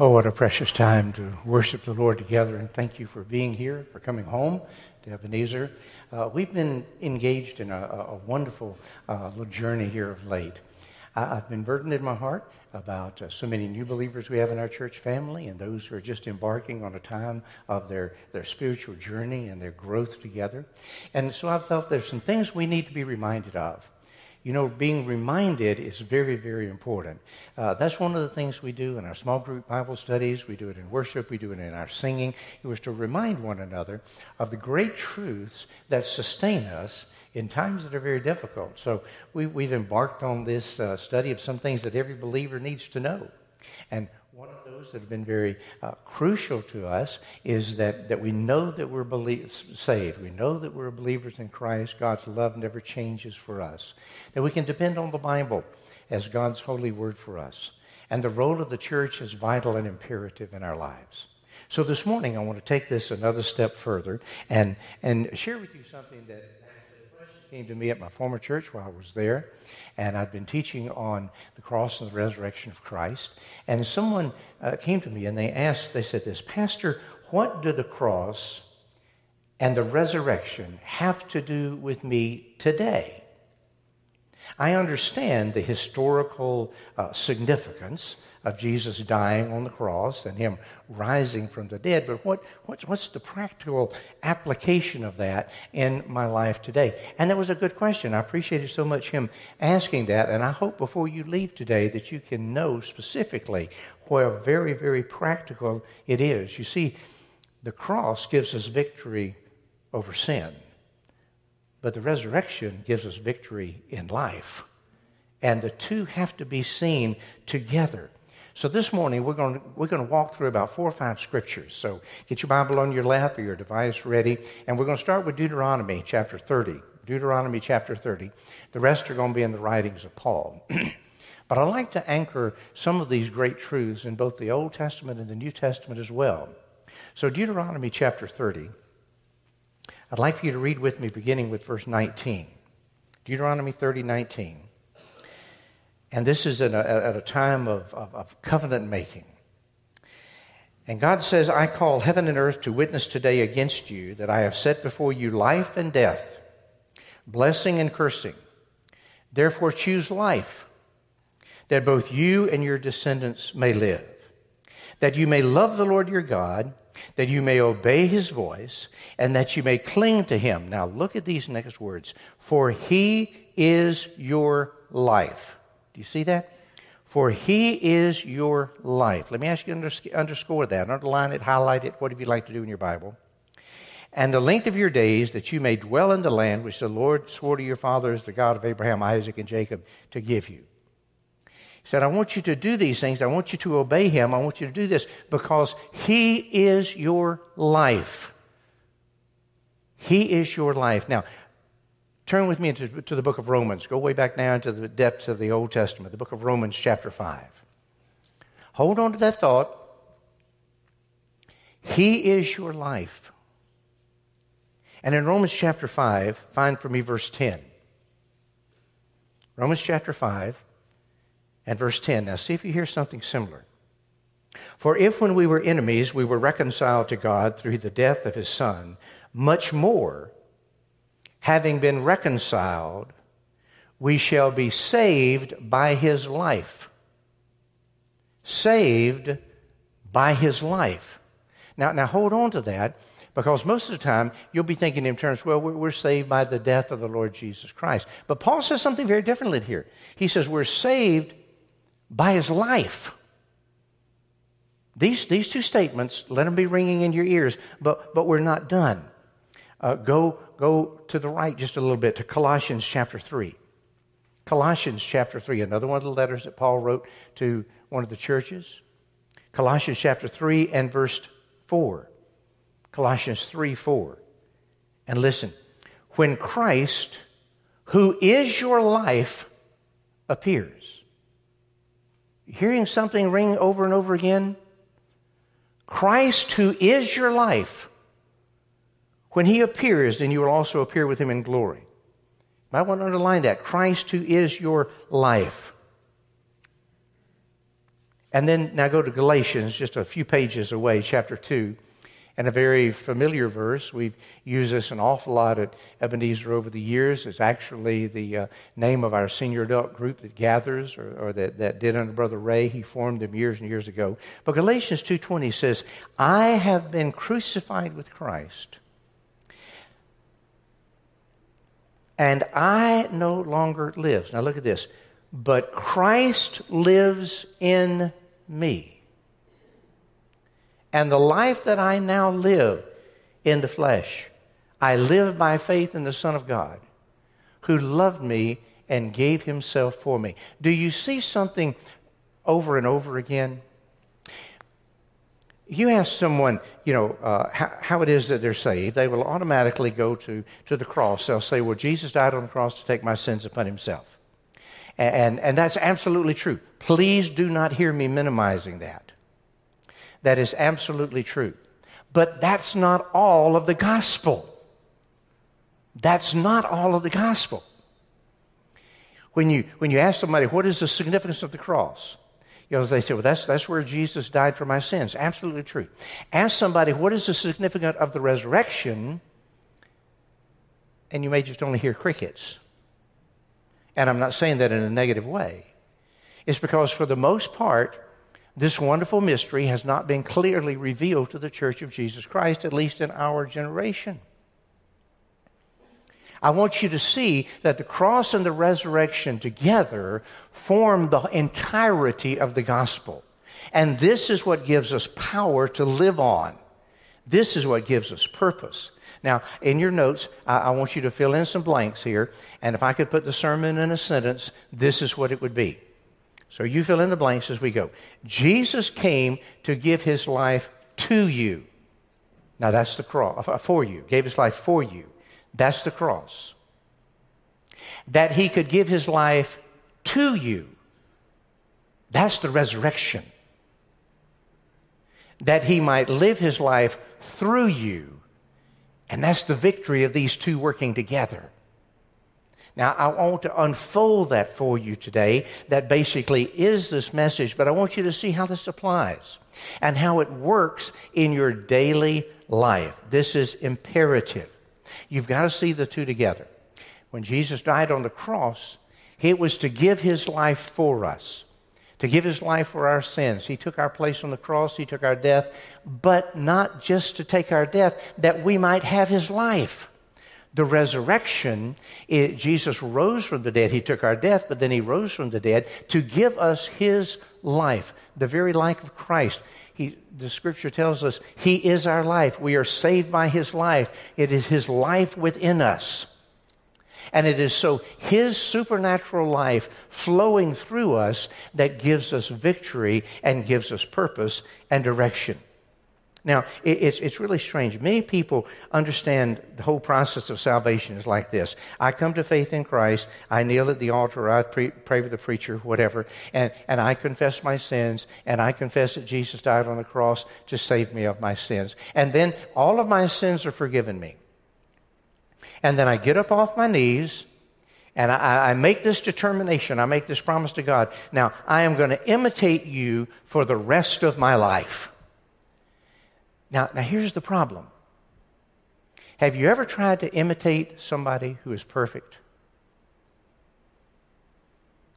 Oh, what a precious time to worship the Lord together, and thank you for being here, for coming home to Ebenezer. Uh, we've been engaged in a, a wonderful uh, little journey here of late. I, have been burdened in my heart about uh, so many new believers we have in our church family and those who are just embarking on a time of their, their spiritual journey and their growth together. And so I've felt there's some things we need to be reminded of. You know, being reminded is very, very important. Uh, that's one of the things we do in our small group Bible studies. We do it in worship. We do it in our singing. It was to remind one another of the great truths that sustain us in times that are very difficult. So we, have embarked on this uh, study of some things that every believer needs to know. And one of those that have been very uh, crucial to us is that, that we know that we're belie- saved. We know that we're believers in Christ. God's love never changes for us. That we can depend on the Bible as God's holy word for us. And the role of the church is vital and imperative in our lives. So this morning, I want to take this another step further and, and share with you something that came to me at my former church while I was there, and I'd been teaching on the cross and the resurrection of Christ. And someone uh, came to me and they asked, they said this, Pastor, what do the cross and the resurrection have to do with me today? I understand the historical uh, significance of Jesus dying on the cross and him rising from the dead, but what, what's, what's the practical application of that in my life today? And that was a good question. I appreciated so much him asking that, and I hope before you leave today that you can know specifically where very, very practical it is. You see, the cross gives us victory over sin, but the resurrection gives us victory in life. And the two have to be seen together. So this morning we're going to, we're going to walk through about four or five scriptures. So get your Bible on your lap or your device ready, and we're going to start with Deuteronomy chapter 30. Deuteronomy chapter 30. The rest are going to be in the writings of Paul. but I like to anchor some of these great truths in both the Old Testament and the New Testament as well. So Deuteronomy chapter 30. I'd like for you to read with me beginning with verse 19. Deuteronomy 30, 19. And this is at a, at a time of, of, of covenant making. And God says, I call heaven and earth to witness today against you that I have set before you life and death, blessing and cursing. Therefore, choose life, that both you and your descendants may live, that you may love the Lord your God, that you may obey his voice, and that you may cling to him. Now, look at these next words for he is your life. Do you see that? For he is your life. Let me ask you to underscore that, underline it, highlight it, whatever you like to do in your Bible. And the length of your days that you may dwell in the land which the Lord swore to your fathers, the God of Abraham, Isaac, and Jacob, to give you. He said, I want you to do these things. I want you to obey him. I want you to do this because he is your life. He is your life. Now, Turn with me to, to the book of Romans. Go way back now into the depths of the Old Testament, the book of Romans, chapter 5. Hold on to that thought. He is your life. And in Romans chapter 5, find for me verse 10. Romans chapter 5 and verse 10. Now, see if you hear something similar. For if when we were enemies we were reconciled to God through the death of his Son, much more having been reconciled, we shall be saved by his life. Saved by his life. Now, now hold on to that because most of the time you'll be thinking in terms, well, we're, we're saved by the death of the Lord Jesus Christ. But Paul says something very differently here. He says we're saved by his life. These, these two statements, let them be ringing in your ears, but, but we're not done. Uh, go, go to the right just a little bit to Colossians chapter 3. Colossians chapter 3, another one of the letters that Paul wrote to one of the churches. Colossians chapter 3 and verse 4. Colossians 3 4. And listen, when Christ, who is your life, appears. Hearing something ring over and over again? Christ, who is your life, when he appears, then you will also appear with him in glory. I want to underline that. Christ, who is your life. And then now go to Galatians, just a few pages away, chapter 2, and a very familiar verse. We've used this an awful lot at Ebenezer over the years. It's actually the uh, name of our senior adult group that gathers or, or that, that did under Brother Ray. He formed them years and years ago. But Galatians 2.20 says, I have been crucified with Christ. And I no longer live. Now look at this. But Christ lives in me. And the life that I now live in the flesh, I live by faith in the Son of God, who loved me and gave himself for me. Do you see something over and over again? You ask someone, you know, uh, how, how, it is that they're saved, they will automatically go to, to the cross. They'll say, well, Jesus died on the cross to take my sins upon himself. And, and, and that's absolutely true. Please do not hear me minimizing that. That is absolutely true. But that's not all of the gospel. That's not all of the gospel. When you, when you ask somebody, what is the significance of the cross? You know, they say, well, that's, that's where Jesus died for my sins. Absolutely true. Ask somebody, what is the significance of the resurrection? And you may just only hear crickets. And I'm not saying that in a negative way. It's because, for the most part, this wonderful mystery has not been clearly revealed to the Church of Jesus Christ, at least in our generation. I want you to see that the cross and the resurrection together form the entirety of the gospel. And this is what gives us power to live on. This is what gives us purpose. Now, in your notes, I, I, want you to fill in some blanks here. And if I could put the sermon in a sentence, this is what it would be. So you fill in the blanks as we go. Jesus came to give his life to you. Now that's the cross, uh, for you. Gave his life for you. That's the cross. That he could give his life to you. That's the resurrection. That he might live his life through you. And that's the victory of these two working together. Now, I want to unfold that for you today. That basically is this message, but I want you to see how this applies and how it works in your daily life. This is imperative. You've got to see the two together. When Jesus died on the cross, it was to give his life for us, to give his life for our sins. He took our place on the cross, he took our death, but not just to take our death, that we might have his life the resurrection, it, Jesus rose from the dead. He took our death, but then he rose from the dead to give us his life, the very life of Christ. He, the scripture tells us he is our life. We are saved by his life. It is his life within us. And it is so his supernatural life flowing through us that gives us victory and gives us purpose and direction. Now, it's, it's really strange. Many people understand the whole process of salvation is like this I come to faith in Christ, I kneel at the altar, I pre- pray for the preacher, whatever, and, and I confess my sins, and I confess that Jesus died on the cross to save me of my sins. And then all of my sins are forgiven me. And then I get up off my knees. And I, I, make this determination, I make this promise to God. Now, I am going to imitate you for the rest of my life. Now, now here's the problem. Have you ever tried to imitate somebody who is perfect?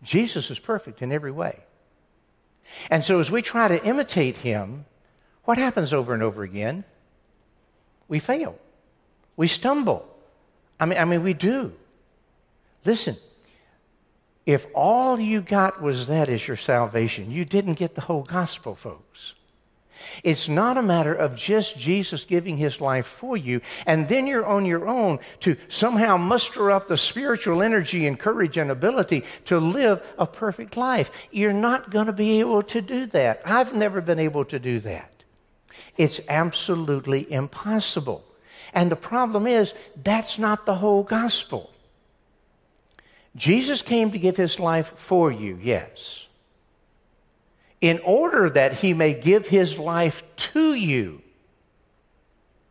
Jesus is perfect in every way. And so as we try to imitate him, what happens over and over again? We fail. We stumble. I mean, I mean, we do. Listen, if all you got was that as your salvation, you didn't get the whole gospel, folks. It's not a matter of just Jesus giving his life for you, and then you're on your own to somehow muster up the spiritual energy and courage and ability to live a perfect life. You're not going to be able to do that. I've never been able to do that. It's absolutely impossible. And the problem is, that's not the whole gospel. Jesus came to give his life for you, yes in order that he may give his life to you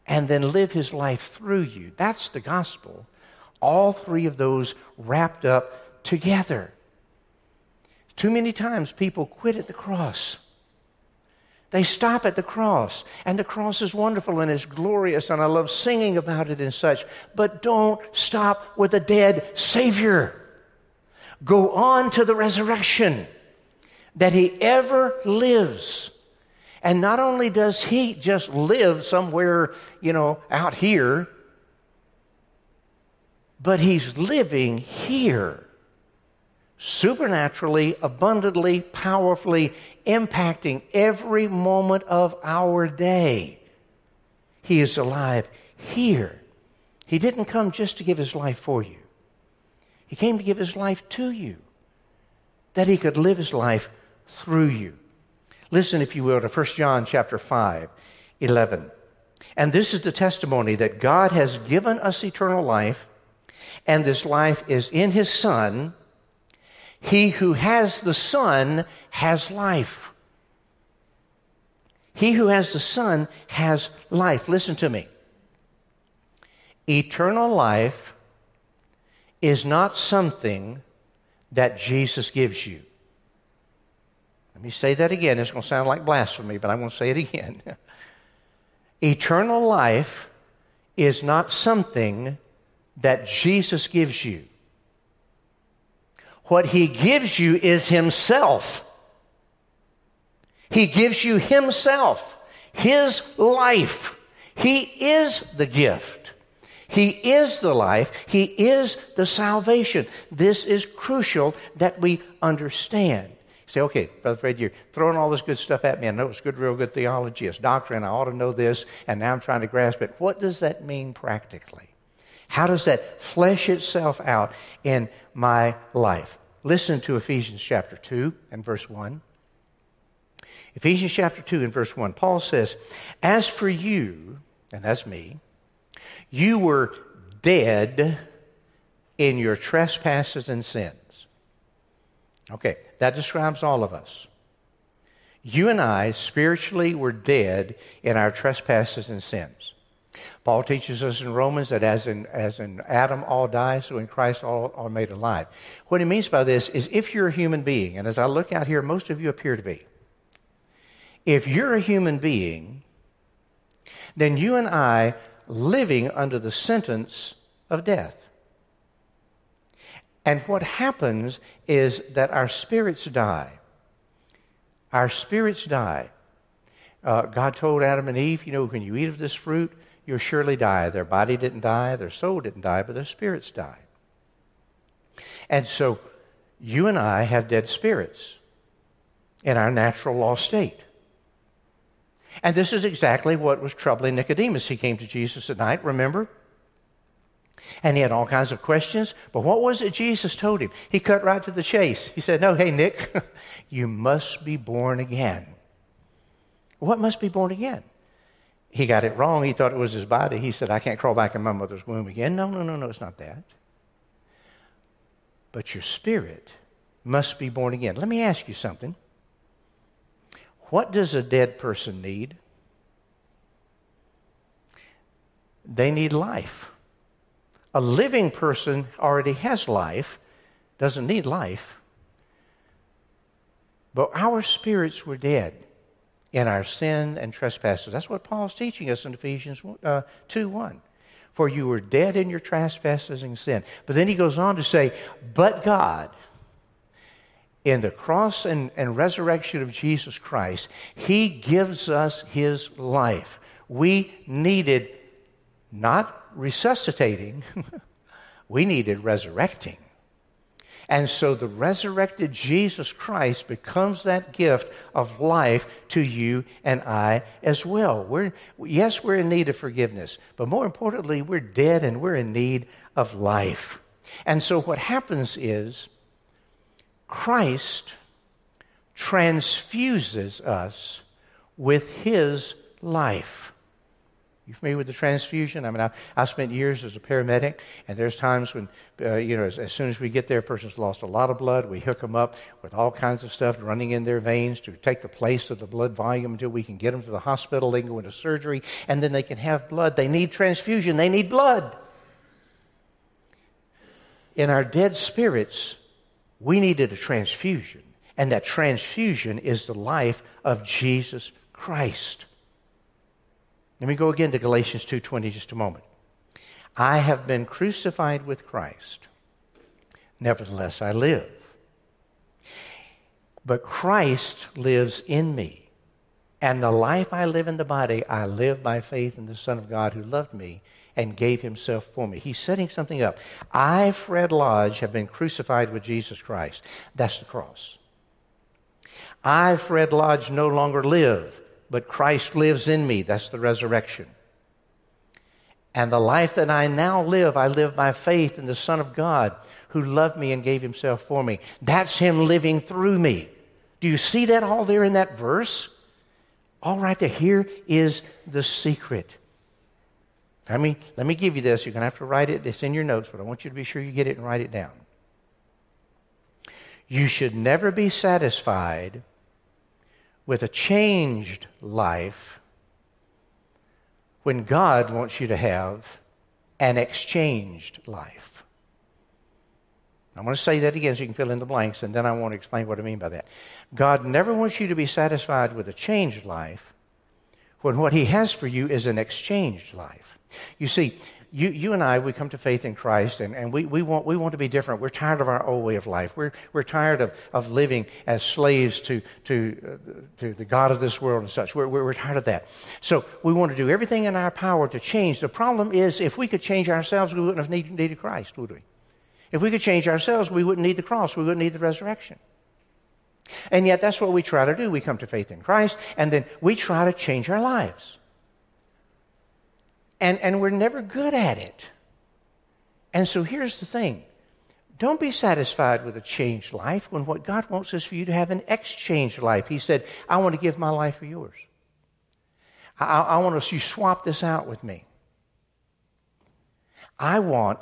and then live his life through you. That's the gospel. All three of those wrapped up together. Too many times people quit at the cross. They stop at the cross, and the cross is wonderful and it's glorious, and I love singing about it and such. But don't stop with a dead Savior. Go on to the resurrection that He ever lives. And not only does He just live somewhere, you know, out here, but He's living here supernaturally, abundantly, powerfully impacting every moment of our day. He is alive here. He didn't come just to give his life for you. He came to give his life to you, that he could live his life through you. Listen, if you will, to 1 John chapter 5, 11. And this is the testimony that God has given us eternal life, and this life is in his Son. He who has the Son has life. He who has the Son has life. Listen to me. Eternal life is not something that Jesus gives you. Let me say that again. It's going to sound like blasphemy, but I'm going to say it again. Eternal life is not something that Jesus gives you. What he gives you is himself. He gives you himself, his life. He is the gift. He is the life. He is the salvation. This is crucial that we understand. Say, okay, Brother Fred, you're throwing all this good stuff at me. I know it's good, real good theology. It's doctrine. I ought to know this, and now I'm trying to grasp it. What does that mean practically? How does that flesh itself out in my life? Listen to Ephesians chapter 2 and verse 1. Ephesians chapter 2 and verse 1, Paul says, As for you, and that's me, you were dead in your trespasses and sins. Okay, that describes all of us. You and I spiritually were dead in our trespasses and sins. Paul teaches us in Romans that as in, as in Adam all die, so in Christ all are made alive. What he means by this is if you're a human being, and as I look out here, most of you appear to be. If you're a human being, then you and I living under the sentence of death. And what happens is that our spirits die. Our spirits die. Uh, God told Adam and Eve, you know, when you eat of this fruit, you'll surely die. Their body didn't die, their soul didn't die, but their spirits died. And so you and I have dead spirits in our natural law state. And this is exactly what was troubling Nicodemus. He came to Jesus at night, remember? And he had all kinds of questions. But what was it Jesus told him? He cut right to the chase. He said, No, hey, Nick, you must be born again. What must be born again? he got it wrong. He thought it was his body. He said, I can't crawl back in my mother's womb again. No, no, no, no, it's not that. But your spirit must be born again. Let me ask you something. What does a dead person need? They need life. A living person already has life, doesn't need life. But our spirits were dead in our sin and trespasses. That's what Paul's teaching us in Ephesians uh, 2 1. For you were dead in your trespasses and sin. But then he goes on to say, But God, in the cross and, and resurrection of Jesus Christ, he gives us his life. We needed not resuscitating, we needed resurrecting. And so the resurrected Jesus Christ becomes that gift of life to you and I as well. We're, yes, we're in need of forgiveness, but more importantly, we're dead and we're in need of life. And so what happens is Christ transfuses us with his life. You familiar with the transfusion? I mean, I, I spent years as a paramedic, and there's times when, uh, you know, as, as, soon as we get there, a person's lost a lot of blood. We hook them up with all kinds of stuff running in their veins to take the place of the blood volume until we can get them to the hospital. They can go into surgery, and then they can have blood. They need transfusion, they need blood. In our dead spirits, we needed a transfusion, and that transfusion is the life of Jesus Christ. Let me go again to Galatians 2:20 just a moment. I have been crucified with Christ. Nevertheless I live. But Christ lives in me. And the life I live in the body, I live by faith in the Son of God who loved me and gave himself for me. He's setting something up. I, Fred Lodge, have been crucified with Jesus Christ. That's the cross. I, Fred Lodge, no longer live, but Christ lives in me. That's the resurrection. And the life that I now live, I live by faith in the Son of God who loved me and gave himself for me. That's him living through me. Do you see that all there in that verse? All right there. Here is the secret. I mean, let me give you this. You're going to have to write it. It's in your notes, but I want you to be sure you get it and write it down. You should never be satisfied with a changed life when God wants you to have an exchanged life. I'm going to say that again so you can fill in the blanks, and then I want to explain what I mean by that. God never wants you to be satisfied with a changed life when what He has for you is an exchanged life. You see, you, you and I, we come to faith in Christ and, and we, we, want, we want to be different. We're tired of our old way of life. We're, we're tired of, of living as slaves to, to, uh, to the God of this world and such. We're, we're, we're tired of that. So we want to do everything in our power to change. The problem is, if we could change ourselves, we wouldn't have need, needed Christ, would we? If we could change ourselves, we wouldn't need the cross. We wouldn't need the resurrection. And yet, that's what we try to do. We come to faith in Christ, and then we try to change our lives. And, and we're never good at it. And so here's the thing don't be satisfied with a changed life when what God wants is for you to have an exchanged life. He said, I want to give my life for yours. I, I want us, you swap this out with me. I want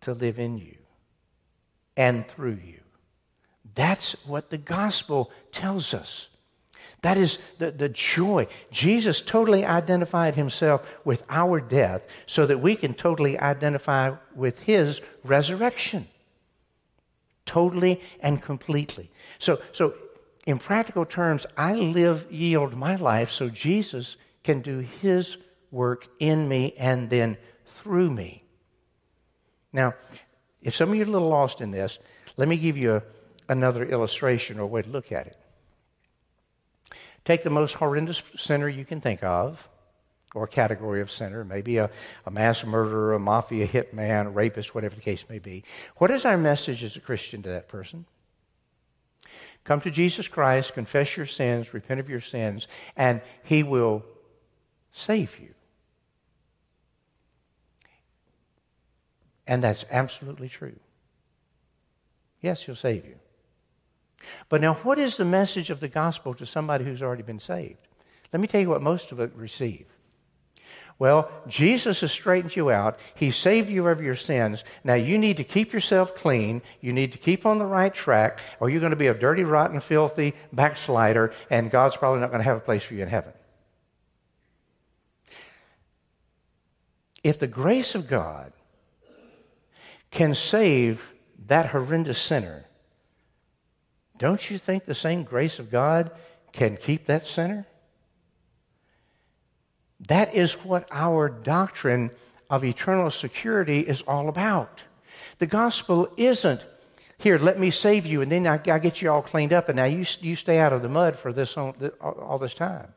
to live in you and through you. That's what the gospel tells us. That is the, the joy. Jesus totally identified himself with our death so that we can totally identify with his resurrection. Totally and completely. So, so in practical terms, I live, yield my life so Jesus can do his work in me and then through me. Now, if some of you are a little lost in this, let me give you a, another illustration or way to look at it. Take the most horrendous sinner you can think of, or category of sinner, maybe a, a mass murderer, a mafia hitman, a rapist, whatever the case may be. What is our message as a Christian to that person? Come to Jesus Christ, confess your sins, repent of your sins, and He will save you. And that's absolutely true. Yes, He'll save you. But now, what is the message of the gospel to somebody who's already been saved? Let me tell you what most of it receive. Well, Jesus has straightened you out. He saved you of your sins. Now you need to keep yourself clean. You need to keep on the right track, or you're going to be a dirty, rotten, filthy backslider, and God's probably not going to have a place for you in heaven. If the grace of God can save that horrendous sinner, don't you think the same grace of God can keep that sinner? That is what our doctrine of eternal security is all about. The gospel isn't, here, let me save you, and then I, I get you all cleaned up, and now you, you stay out of the mud for this all, all this time.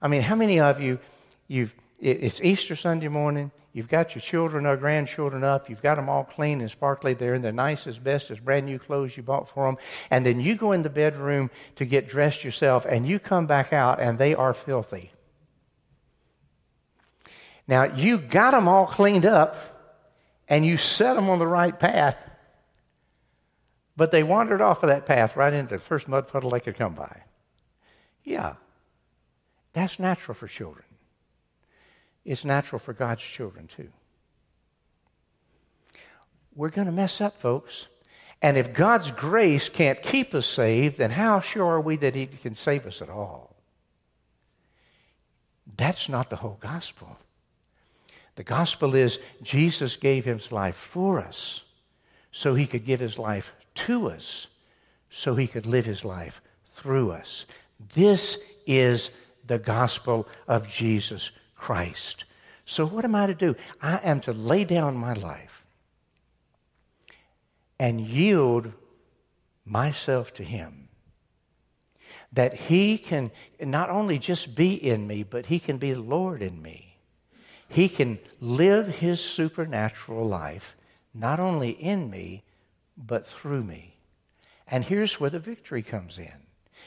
I mean, how many of you, you've, it's Easter Sunday morning, You've got your children or grandchildren up. You've got them all clean and sparkly. They're in the nicest, bestest, brand new clothes you bought for them. And then you go in the bedroom to get dressed yourself, and you come back out, and they are filthy. Now, you got them all cleaned up, and you set them on the right path, but they wandered off of that path right into the first mud puddle they could come by. Yeah, that's natural for children. It's natural for God's children, too. We're going to mess up, folks. And if God's grace can't keep us saved, then how sure are we that He can save us at all? That's not the whole gospel. The gospel is Jesus gave His life for us so He could give His life to us so He could live His life through us. This is the gospel of Jesus Christ. So, what am I to do? I am to lay down my life and yield myself to Him. That He can not only just be in me, but He can be Lord in me. He can live His supernatural life not only in me, but through me. And here's where the victory comes in.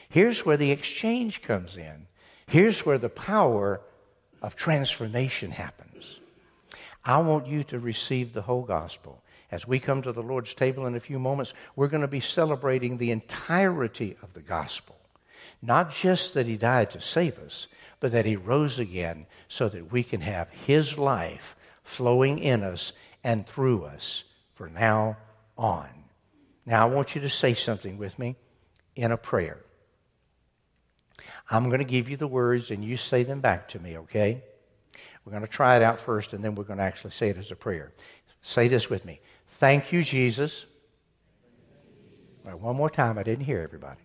Here's where the exchange comes in. Here's where the power of transformation happens. I want you to receive the whole gospel. As we come to the Lord's table in a few moments, we're going to be celebrating the entirety of the gospel. Not just that He died to save us, but that He rose again so that we can have His life flowing in us and through us for now on. Now, I want you to say something with me in a prayer. I'm going to give you the words and you say them back to me, okay? We're going to try it out first and then we're going to actually say it as a prayer. Say this with me Thank you, Jesus. one more time. I didn't hear everybody.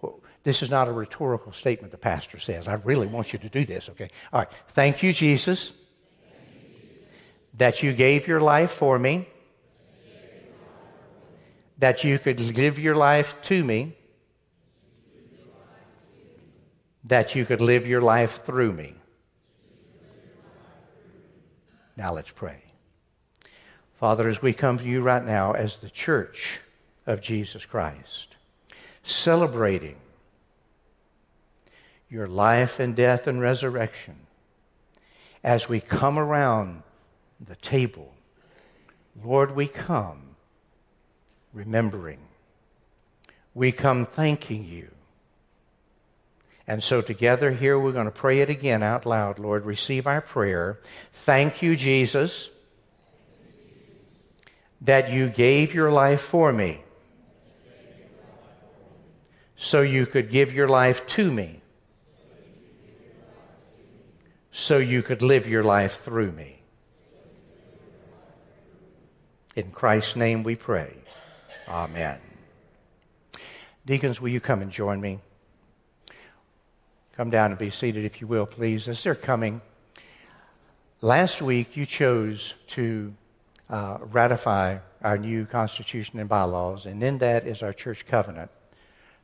Well, this is not a rhetorical statement the pastor says. I really want you to do this, okay? All right. Thank you, Jesus, that you gave your life for me, that you could live your life to me, that you could live your life through me. Now let's pray. Father, as we come to you right now as the church of Jesus Christ, celebrating your life and death and resurrection, as we come around the table, Lord, we come remembering. We come thanking you. And so, together here, we're going to pray it again out loud. Lord, receive our prayer. Thank you, Jesus that you gave your life for me so you could give your life to me so you could live your life through me. In Christ's name we pray. Amen. Deacons, will you come and join me? Come down and be seated, if you will, please, as they're coming. Last week, you chose to uh, ratify our new constitution and bylaws, and in that is our church covenant.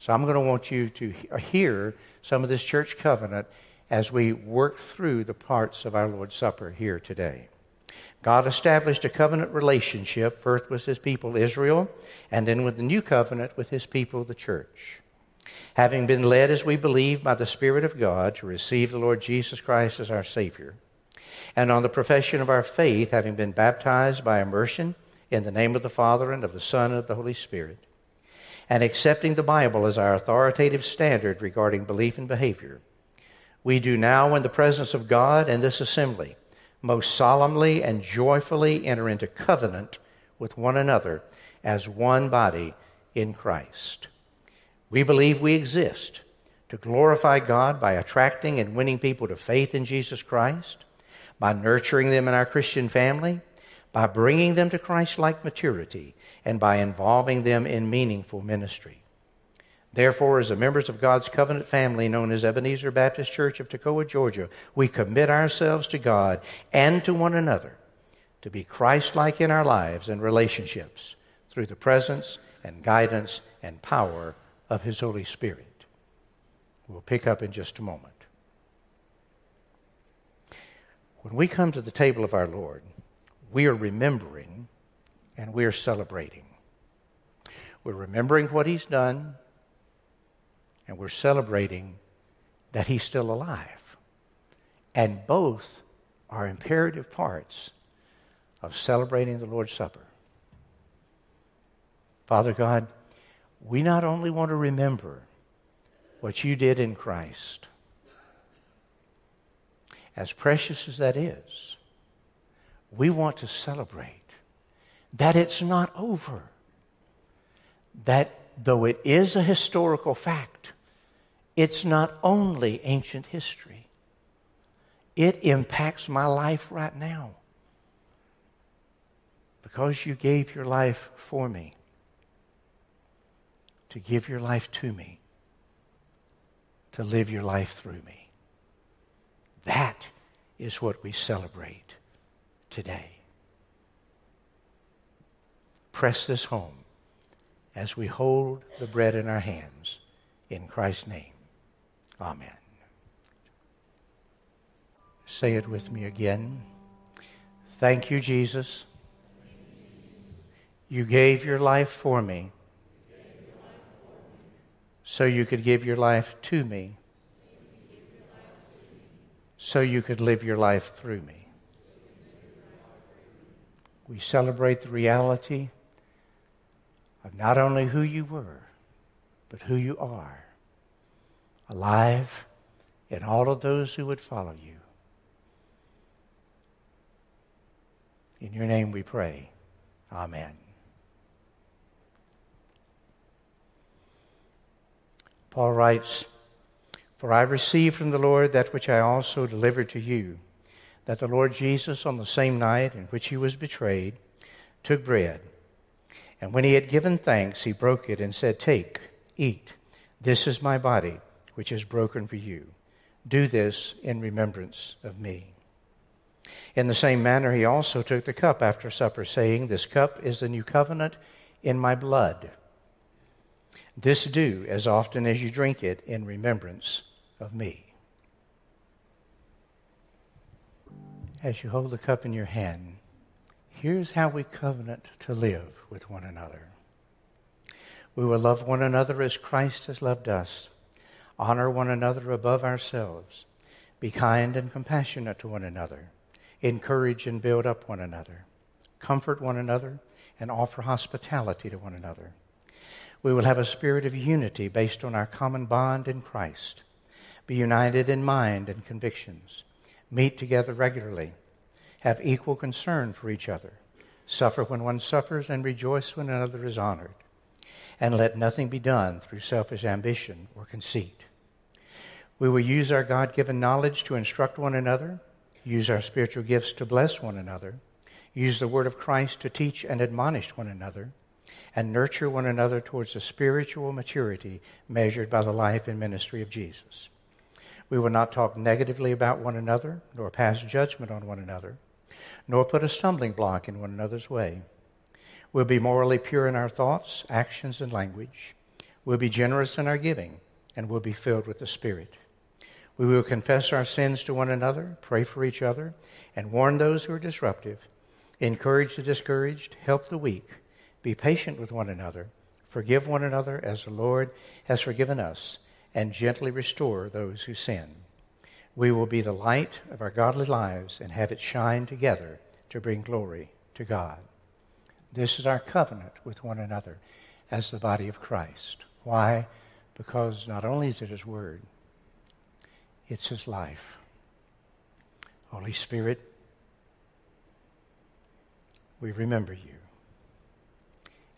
So I'm going to want you to hear some of this church covenant as we work through the parts of our Lord's Supper here today. God established a covenant relationship, first with his people Israel, and then with the new covenant with his people, the church. Having been led, as we believe, by the Spirit of God to receive the Lord Jesus Christ as our Savior, and on the profession of our faith, having been baptized by immersion in the name of the Father and of the Son and of the Holy Spirit, and accepting the Bible as our authoritative standard regarding belief and behavior, we do now, in the presence of God and this assembly, most solemnly and joyfully enter into covenant with one another as one body in Christ. We believe we exist to glorify God by attracting and winning people to faith in Jesus Christ by nurturing them in our Christian family, by bringing them to Christ like maturity, and by involving them in meaningful ministry. Therefore, as the members of God's covenant family known as Ebenezer Baptist Church of Toccoa, Georgia, we commit ourselves to God and to one another to be Christ like in our lives and relationships through the presence and guidance and power of His Holy Spirit. We'll pick up in just a moment. When we come to the table of our Lord, we are remembering and we are celebrating. We're remembering what He's done, and we're celebrating that He's still alive. And both are imperative parts of celebrating the Lord's Supper. Father God, we not only want to remember what you did in Christ, as precious as that is, we want to celebrate that it's not over. That though it is a historical fact, it's not only ancient history. It impacts my life right now. Because you gave your life for me, to give your life to me. to live your life through me. That is what we celebrate today. Press this home as we hold the bread in our hands. In Christ's name, amen. Say it with me again. Thank you, Jesus. You gave your life for me so you could give your life to me, so you could live your life through me. We celebrate the reality of not only who you were, but who you are, alive in all of those who would follow you. In your name we pray. Amen. Paul writes, For I received from the Lord that which I also delivered to you, that the Lord Jesus, on the same night in which he was betrayed, took bread. And when he had given thanks, he broke it and said, Take, eat. This is my body, which is broken for you. Do this in remembrance of me. In the same manner, he also took the cup after supper, saying, This cup is the new covenant in my blood. This do as often as you drink it in remembrance of me. As you hold the cup in your hand, here's how we covenant to live with one another. We will love one another as Christ has loved us, honor one another above ourselves, be kind and compassionate to one another, encourage and build up one another, comfort one another, and offer hospitality to one another. We will have a spirit of unity based on our common bond in Christ. Be united in mind and convictions. Meet together regularly. Have equal concern for each other. Suffer when one suffers and rejoice when another is honored. And let nothing be done through selfish ambition or conceit. We will use our God given knowledge to instruct one another, use our spiritual gifts to bless one another, use the word of Christ to teach and admonish one another and nurture one another towards a spiritual maturity measured by the life and ministry of Jesus. We will not talk negatively about one another, nor pass judgment on one another, nor put a stumbling block in one another's way. We'll be morally pure in our thoughts, actions, and language. We'll be generous in our giving, and we'll be filled with the Spirit. We will confess our sins to one another, pray for each other, and warn those who are disruptive, encourage the discouraged, help the weak, be patient with one another. Forgive one another as the Lord has forgiven us, and gently restore those who sin. We will be the light of our godly lives and have it shine together to bring glory to God. This is our covenant with one another as the body of Christ. Why? Because not only is it His Word, it's His life. Holy Spirit, we remember you.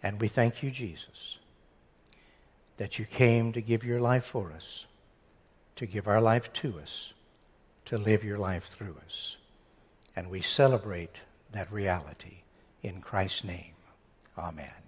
And we thank you, Jesus, that you came to give your life for us, to give our life to us, to live your life through us. And we celebrate that reality in Christ's name. Amen.